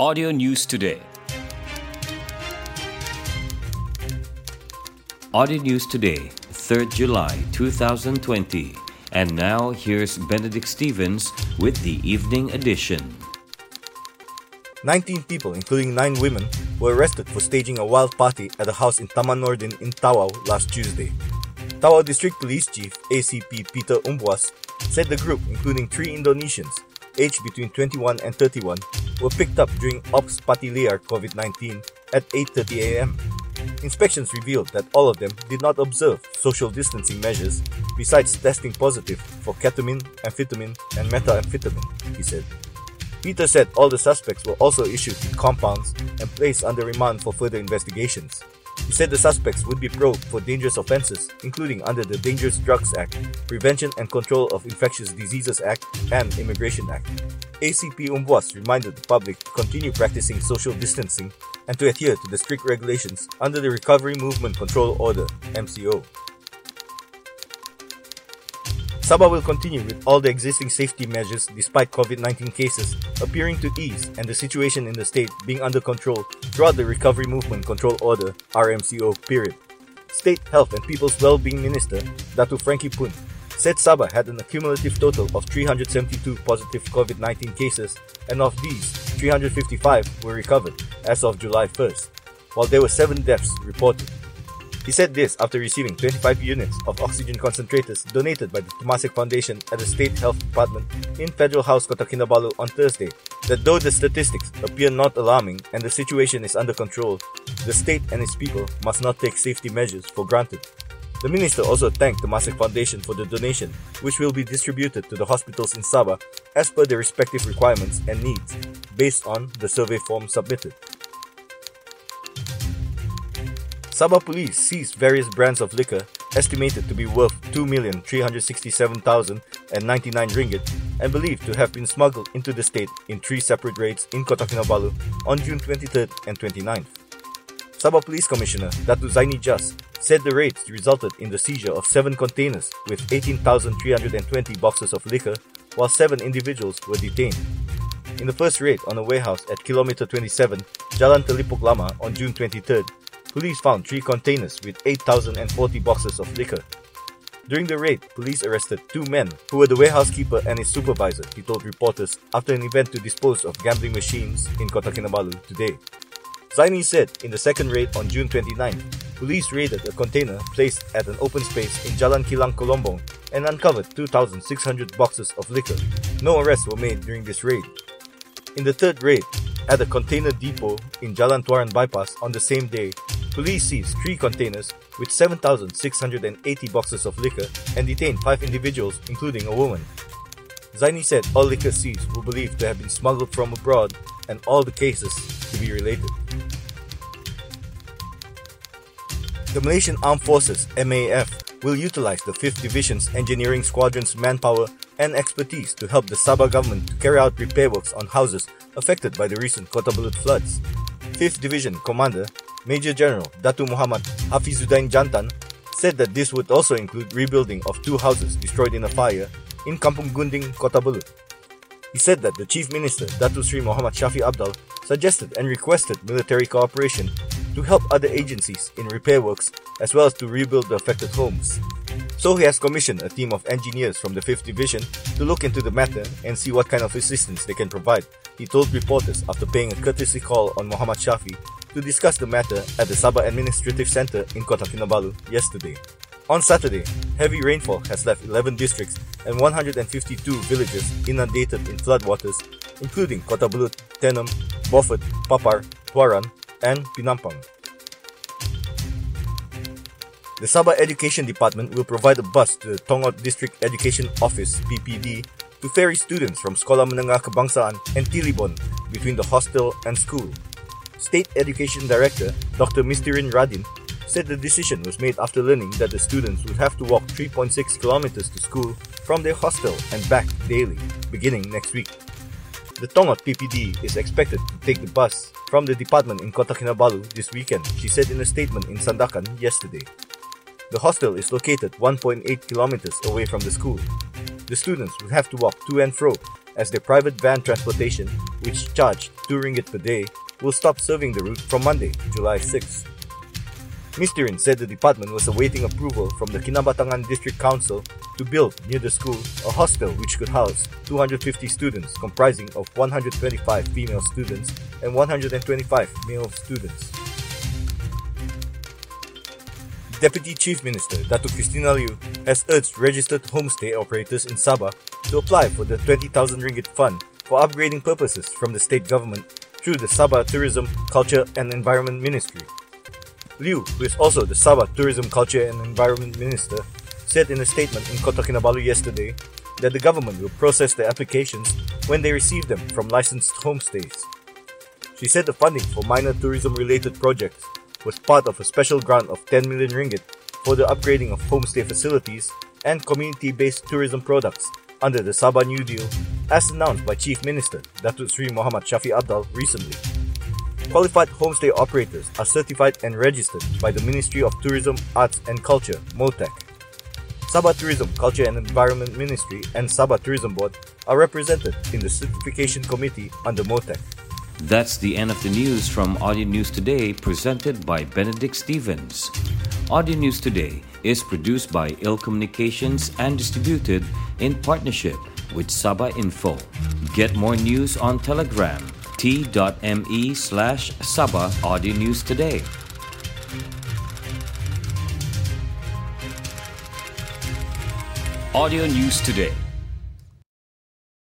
Audio News Today. Audio News Today, 3rd July 2020. And now here's Benedict Stevens with the evening edition. 19 people, including 9 women, were arrested for staging a wild party at a house in Taman Nordin in Tawau last Tuesday. Tawau District Police Chief ACP Peter Umbuas said the group, including three Indonesians, aged between 21 and 31, were picked up during Ops Pati Liar COVID-19 at 8.30 am. Inspections revealed that all of them did not observe social distancing measures besides testing positive for ketamine, amphetamine, and methamphetamine, he said. Peter said all the suspects were also issued with compounds and placed under remand for further investigations. He said the suspects would be probed for dangerous offenses, including under the Dangerous Drugs Act, Prevention and Control of Infectious Diseases Act, and Immigration Act. ACP Umbuas reminded the public to continue practicing social distancing and to adhere to the strict regulations under the Recovery Movement Control Order, MCO. Sabah will continue with all the existing safety measures despite COVID 19 cases appearing to ease and the situation in the state being under control throughout the Recovery Movement Control Order RMCO period. State Health and People's Well-being Minister Datu Frankie Poon said Sabah had an accumulative total of 372 positive COVID 19 cases, and of these, 355 were recovered as of July 1st, while there were 7 deaths reported. He said this after receiving 25 units of oxygen concentrators donated by the Temasek Foundation at the State Health Department in Federal House Kota Kinabalu on Thursday. That though the statistics appear not alarming and the situation is under control, the state and its people must not take safety measures for granted. The minister also thanked the Temasek Foundation for the donation, which will be distributed to the hospitals in Sabah as per their respective requirements and needs, based on the survey form submitted. Sabah police seized various brands of liquor estimated to be worth 2,367,099 ringgit and believed to have been smuggled into the state in three separate raids in Kota Kinabalu on June 23rd and 29th. Sabah Police Commissioner Datu Zaini Jas said the raids resulted in the seizure of seven containers with 18,320 boxes of liquor, while seven individuals were detained. In the first raid on a warehouse at kilometer 27, Jalan Telipok Lama on June 23rd, police found three containers with 8,040 boxes of liquor. During the raid, police arrested two men who were the warehouse keeper and his supervisor, he told reporters after an event to dispose of gambling machines in Kota Kinabalu today. Zaini said in the second raid on June 29, police raided a container placed at an open space in Jalan Kilang Kolombong and uncovered 2,600 boxes of liquor. No arrests were made during this raid. In the third raid, at a container depot in Jalan Tuaran Bypass on the same day, Police seized three containers with 7,680 boxes of liquor and detained five individuals, including a woman. Zaini said all liquor seized were believed to have been smuggled from abroad and all the cases to be related. The Malaysian Armed Forces MAF will utilize the 5th Division's engineering squadron's manpower and expertise to help the Sabah government to carry out repair works on houses affected by the recent Kota Belud floods. 5th Division Commander Major General Datu Muhammad Hafizuddin Jantan said that this would also include rebuilding of two houses destroyed in a fire in Kampung Gunding, Kota Belud. He said that the Chief Minister, Datu Sri Muhammad Shafie Apdal, suggested and requested military cooperation to help other agencies in repair works as well as to rebuild the affected homes. So he has commissioned a team of engineers from the 5th Division to look into the matter and see what kind of assistance they can provide, he told reporters after paying a courtesy call on Muhammad Shafie to discuss the matter at the Sabah Administrative Center in Kota Kinabalu yesterday. On Saturday, heavy rainfall has left 11 districts and 152 villages inundated in floodwaters, including Kota Belud, Tenom, Beaufort, Papar, Tuaran, and Penampang. The Sabah Education Department will provide a bus to the Tongod District Education Office (PPD) to ferry students from Sekolah Menengah Kebangsaan Entilibon between the hostel and school. State Education Director Dr. Mistirine Radin said the decision was made after learning that the students would have to walk 3.6 kilometers to school from their hostel and back daily, beginning next week. The Tongod PPD is expected to take the bus from the department in Kota Kinabalu this weekend, she said in a statement in Sandakan yesterday. The hostel is located 1.8 kilometers away from the school. The students will have to walk to and fro as their private van transportation, which charged 2 ringgit per day, will stop serving the route from Monday, July 6. Mistirine said the department was awaiting approval from the Kinabatangan District Council to build near the school a hostel which could house 250 students comprising of 125 female students and 125 male students. Deputy Chief Minister Datuk Christina Liew has urged registered homestay operators in Sabah to apply for the 20,000 ringgit fund for upgrading purposes from the state government through the Sabah Tourism, Culture and Environment Ministry. Liew, who is also the Sabah Tourism, Culture and Environment Minister, said in a statement in Kota Kinabalu yesterday that the government will process the applications when they receive them from licensed homestays. She said the funding for minor tourism related projects was part of a special grant of 10 million ringgit for the upgrading of homestay facilities and community-based tourism products under the Sabah New Deal, as announced by Chief Minister Datuk Sri Muhammad Shafie Apdal recently. Qualified homestay operators are certified and registered by the Ministry of Tourism, Arts and Culture, MOTAC. Sabah Tourism, Culture and Environment Ministry and Sabah Tourism Board are represented in the certification committee under MOTAC. That's the end of the news from Audio News Today, presented by Benedict Stevens. Audio News Today is produced by Ill Communications and distributed in partnership with Sabah Info. Get more news on Telegram t.me slash Sabah Audio News Today. Audio News Today